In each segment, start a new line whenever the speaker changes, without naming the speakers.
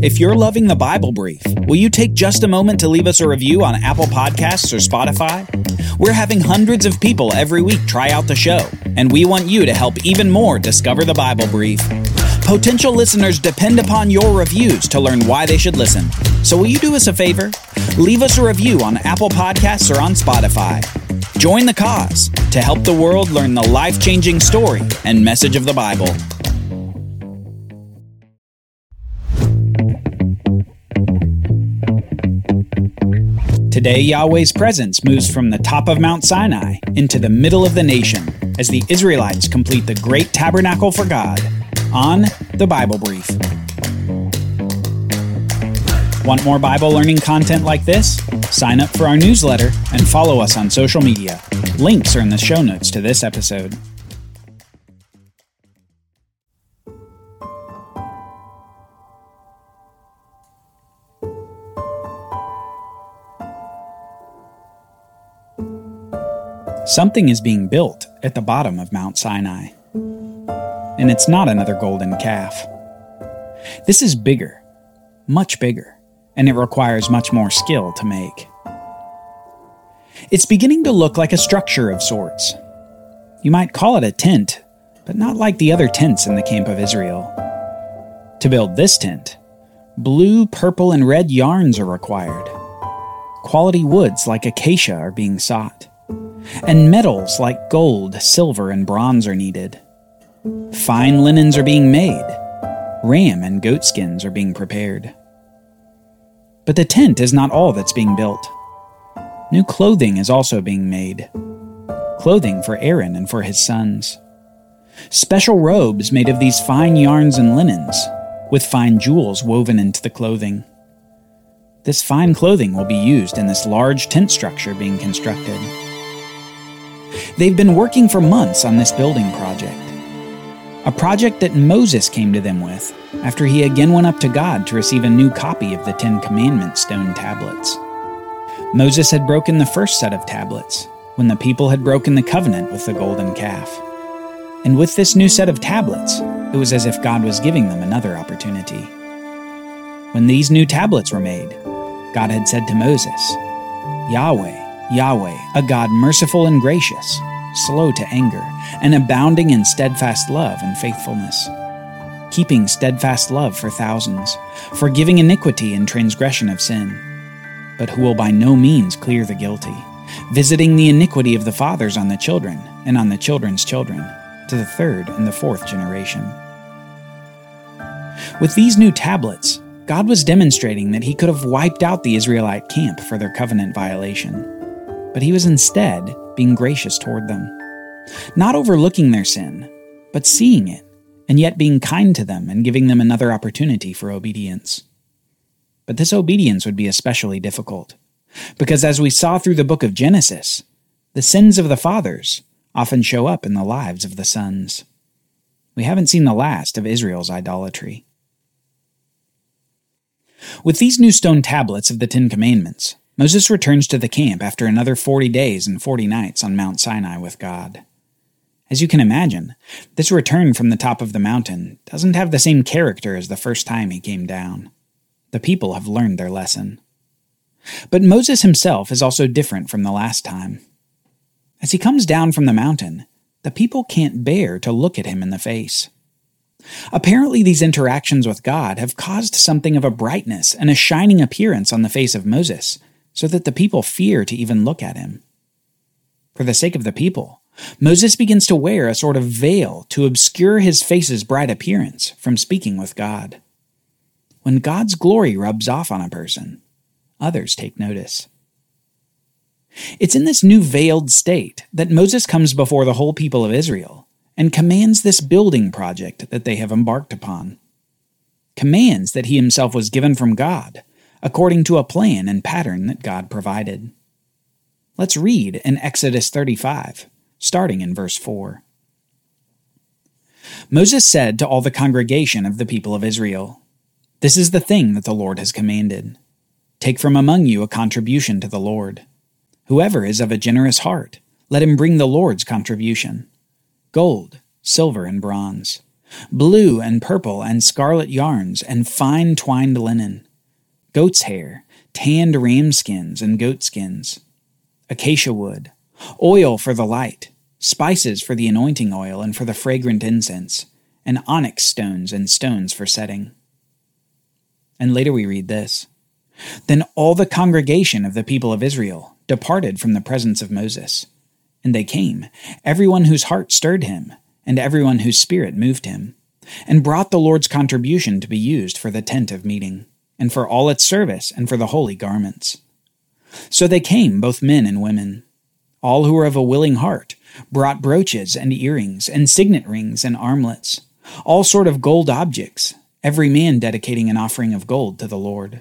If you're loving the Bible Brief, will you take just a moment to leave us a review on Apple Podcasts or Spotify? We're having hundreds of people every week try out the show, and we want you to help even more discover the Bible Brief. Potential listeners depend upon your reviews to learn why they should listen. So, will you do us a favor? Leave us a review on Apple Podcasts or on Spotify. Join the cause to help the world learn the life changing story and message of the Bible. Today, Yahweh's presence moves from the top of Mount Sinai into the middle of the nation as the Israelites complete the great tabernacle for God on the Bible Brief. Want more Bible learning content like this? Sign up for our newsletter and follow us on social media. Links are in the show notes to this episode. Something is being built at the bottom of Mount Sinai. And it's not another golden calf. This is bigger, much bigger, and it requires much more skill to make. It's beginning to look like a structure of sorts. You might call it a tent, but not like the other tents in the camp of Israel. To build this tent, blue, purple, and red yarns are required. Quality woods like acacia are being sought and metals like gold, silver, and bronze are needed. Fine linens are being made. Ram and goat skins are being prepared. But the tent is not all that's being built. New clothing is also being made. Clothing for Aaron and for his sons. Special robes made of these fine yarns and linens, with fine jewels woven into the clothing. This fine clothing will be used in this large tent structure being constructed. They've been working for months on this building project. A project that Moses came to them with after he again went up to God to receive a new copy of the Ten Commandments stone tablets. Moses had broken the first set of tablets when the people had broken the covenant with the golden calf. And with this new set of tablets, it was as if God was giving them another opportunity. When these new tablets were made, God had said to Moses, Yahweh, Yahweh, a God merciful and gracious, slow to anger, and abounding in steadfast love and faithfulness, keeping steadfast love for thousands, forgiving iniquity and transgression of sin, but who will by no means clear the guilty, visiting the iniquity of the fathers on the children and on the children's children, to the third and the fourth generation. With these new tablets, God was demonstrating that he could have wiped out the Israelite camp for their covenant violation but he was instead being gracious toward them, not overlooking their sin, but seeing it, and yet being kind to them and giving them another opportunity for obedience. But this obedience would be especially difficult, because as we saw through the book of Genesis, the sins of the fathers often show up in the lives of the sons. We haven't seen the last of Israel's idolatry. With these new stone tablets of the Ten Commandments, Moses returns to the camp after another 40 days and 40 nights on Mount Sinai with God. As you can imagine, this return from the top of the mountain doesn't have the same character as the first time he came down. The people have learned their lesson. But Moses himself is also different from the last time. As he comes down from the mountain, the people can't bear to look at him in the face. Apparently, these interactions with God have caused something of a brightness and a shining appearance on the face of Moses so that the people fear to even look at him. For the sake of the people, Moses begins to wear a sort of veil to obscure his face's bright appearance from speaking with God. When God's glory rubs off on a person, others take notice. It's in this new veiled state that Moses comes before the whole people of Israel and commands this building project that they have embarked upon. Commands that he himself was given from God according to a plan and pattern that God provided. Let's read in Exodus 35, starting in verse 4. Moses said to all the congregation of the people of Israel, This is the thing that the Lord has commanded. Take from among you a contribution to the Lord. Whoever is of a generous heart, let him bring the Lord's contribution gold, silver, and bronze, blue and purple and scarlet yarns and fine twined linen, goat's hair, tanned ram skins and goat skins, acacia wood, oil for the light, spices for the anointing oil and for the fragrant incense, and onyx stones and stones for setting. And later we read this Then all the congregation of the people of Israel departed from the presence of Moses. And they came, everyone whose heart stirred him, and everyone whose spirit moved him, and brought the Lord's contribution to be used for the tent of meeting, and for all its service, and for the holy garments. So they came, both men and women. All who were of a willing heart brought brooches and earrings, and signet rings and armlets, all sort of gold objects, every man dedicating an offering of gold to the Lord.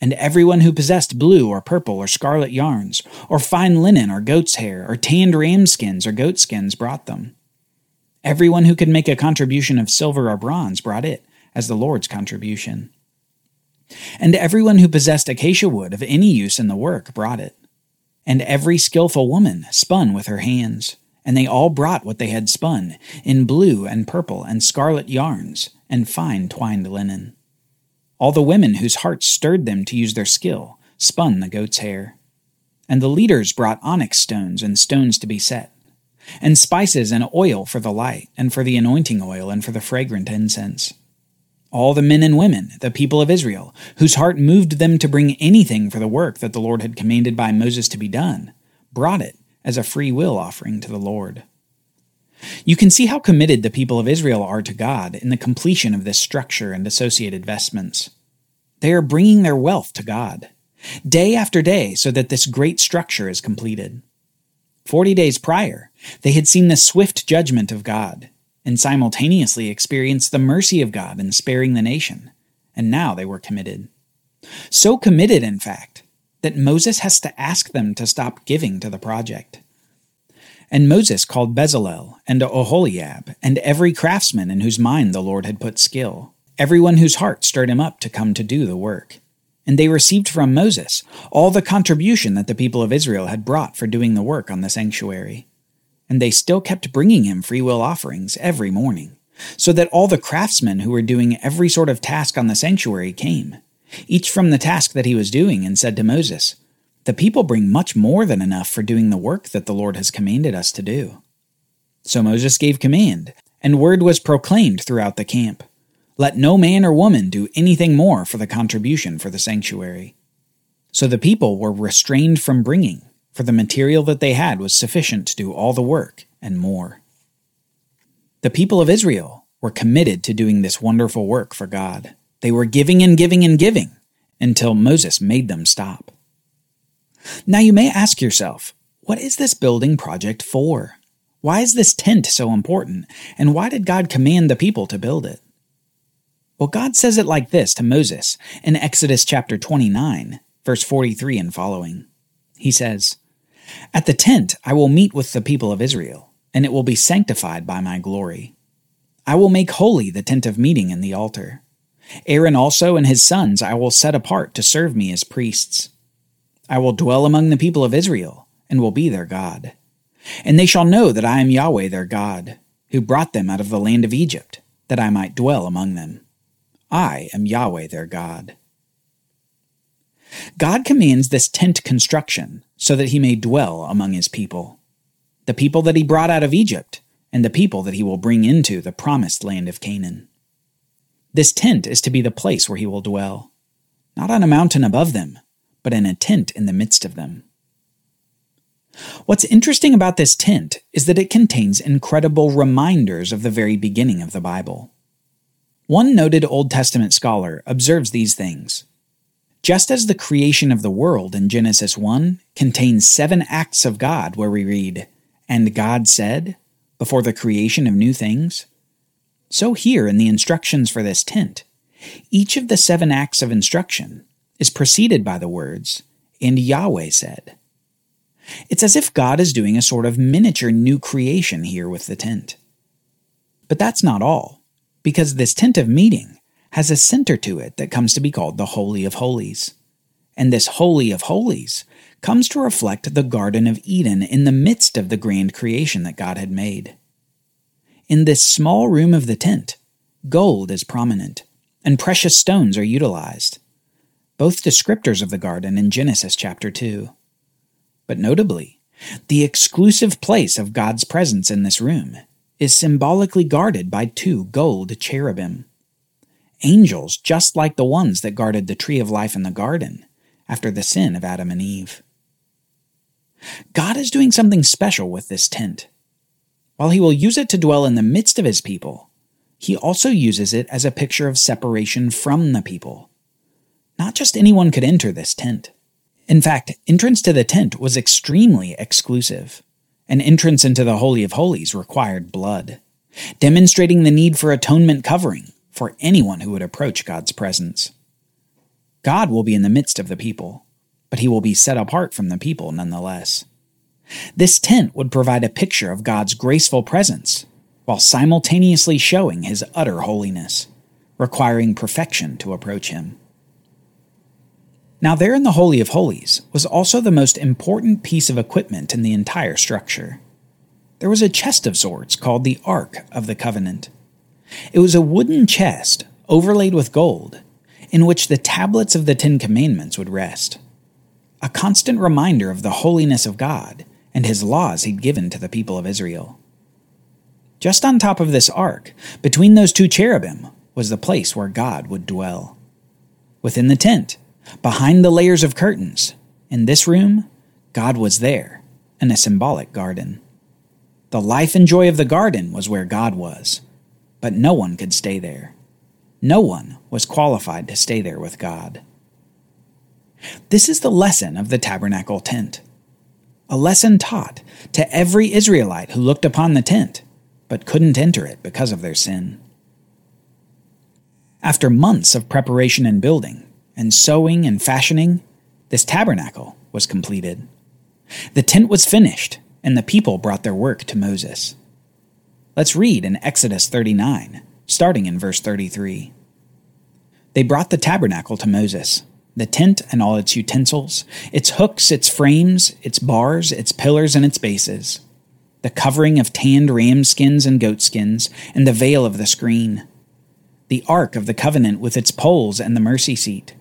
And everyone who possessed blue or purple or scarlet yarns, or fine linen or goat's hair, or tanned ram skins or goat skins brought them. Everyone who could make a contribution of silver or bronze brought it as the Lord's contribution. And everyone who possessed acacia wood of any use in the work brought it. And every skilful woman spun with her hands, and they all brought what they had spun, in blue and purple and scarlet yarns, and fine twined linen. All the women whose hearts stirred them to use their skill spun the goat's hair. And the leaders brought onyx stones and stones to be set, and spices and oil for the light, and for the anointing oil, and for the fragrant incense. All the men and women, the people of Israel, whose heart moved them to bring anything for the work that the Lord had commanded by Moses to be done, brought it as a free will offering to the Lord. You can see how committed the people of Israel are to God in the completion of this structure and associated vestments. They are bringing their wealth to God, day after day, so that this great structure is completed. Forty days prior, they had seen the swift judgment of God, and simultaneously experienced the mercy of God in sparing the nation, and now they were committed. So committed, in fact, that Moses has to ask them to stop giving to the project. And Moses called Bezalel and Oholiab and every craftsman in whose mind the Lord had put skill, everyone whose heart stirred him up to come to do the work. And they received from Moses all the contribution that the people of Israel had brought for doing the work on the sanctuary. And they still kept bringing him freewill offerings every morning, so that all the craftsmen who were doing every sort of task on the sanctuary came each from the task that he was doing, and said to Moses, The people bring much more than enough for doing the work that the Lord has commanded us to do. So Moses gave command, and word was proclaimed throughout the camp Let no man or woman do anything more for the contribution for the sanctuary. So the people were restrained from bringing, for the material that they had was sufficient to do all the work and more. The people of Israel were committed to doing this wonderful work for God. They were giving and giving and giving until Moses made them stop. Now you may ask yourself, what is this building project for? Why is this tent so important? And why did God command the people to build it? Well, God says it like this to Moses in Exodus chapter 29, verse 43 and following. He says, At the tent I will meet with the people of Israel, and it will be sanctified by my glory. I will make holy the tent of meeting and the altar. Aaron also and his sons I will set apart to serve me as priests. I will dwell among the people of Israel, and will be their God. And they shall know that I am Yahweh their God, who brought them out of the land of Egypt, that I might dwell among them. I am Yahweh their God. God commands this tent construction so that he may dwell among his people, the people that he brought out of Egypt, and the people that he will bring into the promised land of Canaan. This tent is to be the place where he will dwell, not on a mountain above them, but in a tent in the midst of them. What's interesting about this tent is that it contains incredible reminders of the very beginning of the Bible. One noted Old Testament scholar observes these things. Just as the creation of the world in Genesis 1 contains seven acts of God, where we read, And God said, before the creation of new things, so here in the instructions for this tent, each of the seven acts of instruction is preceded by the words, and Yahweh said. It's as if God is doing a sort of miniature new creation here with the tent. But that's not all, because this tent of meeting has a center to it that comes to be called the Holy of Holies. And this Holy of Holies comes to reflect the Garden of Eden in the midst of the grand creation that God had made. In this small room of the tent, gold is prominent, and precious stones are utilized, both descriptors of the garden in Genesis chapter 2. But notably, the exclusive place of God's presence in this room is symbolically guarded by two gold cherubim. Angels just like the ones that guarded the tree of life in the garden after the sin of Adam and Eve. God is doing something special with this tent. While he will use it to dwell in the midst of his people, he also uses it as a picture of separation from the people. Not just anyone could enter this tent. In fact, entrance to the tent was extremely exclusive. An entrance into the Holy of Holies required blood, demonstrating the need for atonement covering for anyone who would approach God's presence. God will be in the midst of the people, but he will be set apart from the people nonetheless. This tent would provide a picture of God's graceful presence, while simultaneously showing his utter holiness, requiring perfection to approach him. Now, there in the Holy of Holies was also the most important piece of equipment in the entire structure. There was a chest of sorts called the Ark of the Covenant. It was a wooden chest overlaid with gold, in which the tablets of the Ten Commandments would rest. A constant reminder of the holiness of God and his laws he'd given to the people of Israel. Just on top of this ark, between those two cherubim, was the place where God would dwell. Within the tent, Behind the layers of curtains, in this room, God was there, in a symbolic garden. The life and joy of the garden was where God was, but no one could stay there. No one was qualified to stay there with God. This is the lesson of the tabernacle tent. A lesson taught to every Israelite who looked upon the tent, but couldn't enter it because of their sin. After months of preparation and building, and sewing and fashioning, this tabernacle was completed. The tent was finished, and the people brought their work to Moses. Let's read in Exodus 39, starting in verse 33. They brought the tabernacle to Moses, the tent and all its utensils, its hooks, its frames, its bars, its pillars, and its bases, the covering of tanned ram skins and goat skins, and the veil of the screen, the ark of the covenant with its poles and the mercy seat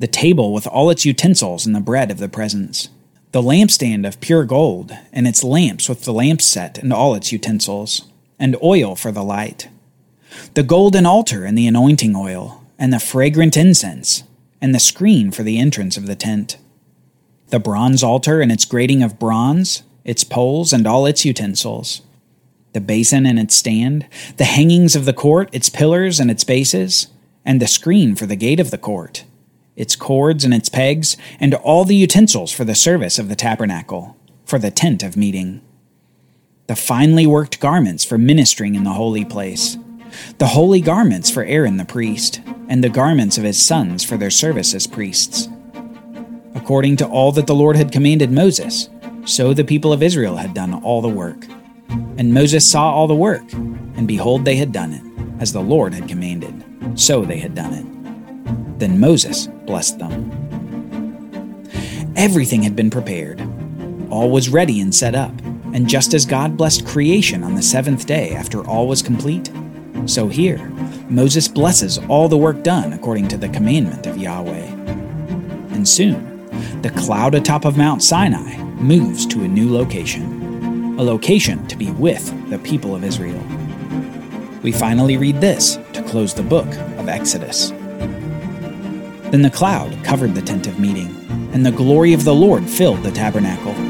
the table with all its utensils and the bread of the presence, the lampstand of pure gold, and its lamps with the lamp set and all its utensils, and oil for the light, the golden altar and the anointing oil, and the fragrant incense, and the screen for the entrance of the tent, the bronze altar and its grating of bronze, its poles and all its utensils, the basin and its stand, the hangings of the court, its pillars and its bases, and the screen for the gate of the court its cords and its pegs, and all the utensils for the service of the tabernacle, for the tent of meeting. The finely worked garments for ministering in the holy place, the holy garments for Aaron the priest, and the garments of his sons for their service as priests. According to all that the Lord had commanded Moses, so the people of Israel had done all the work. And Moses saw all the work, and behold, they had done it, as the Lord had commanded, so they had done it. Then Moses blessed them. Everything had been prepared. All was ready and set up. And just as God blessed creation on the seventh day after all was complete, so here, Moses blesses all the work done according to the commandment of Yahweh. And soon, the cloud atop of Mount Sinai moves to a new location, a location to be with the people of Israel. We finally read this to close the book of Exodus. Then the cloud covered the tent of meeting, and the glory of the Lord filled the tabernacle.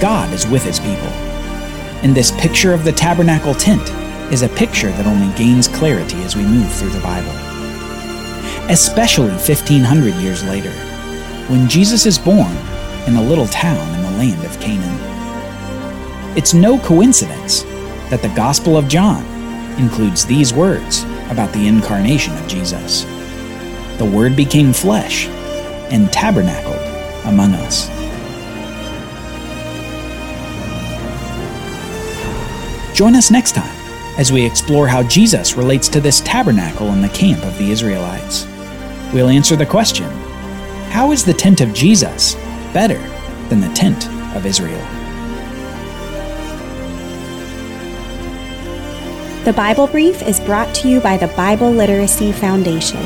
God is with his people. And this picture of the tabernacle tent is a picture that only gains clarity as we move through the Bible. Especially 1500 years later, when Jesus is born in a little town in the land of Canaan. It's no coincidence that the Gospel of John includes these words about the incarnation of Jesus. The Word became flesh and tabernacled among us. Join us next time as we explore how Jesus relates to this tabernacle in the camp of the Israelites. We'll answer the question How is the tent of Jesus better than the tent of Israel?
The Bible Brief is brought to you by the Bible Literacy Foundation,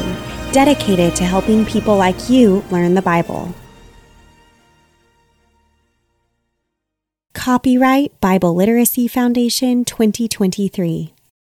dedicated to helping people like you learn the Bible. Copyright Bible Literacy Foundation 2023.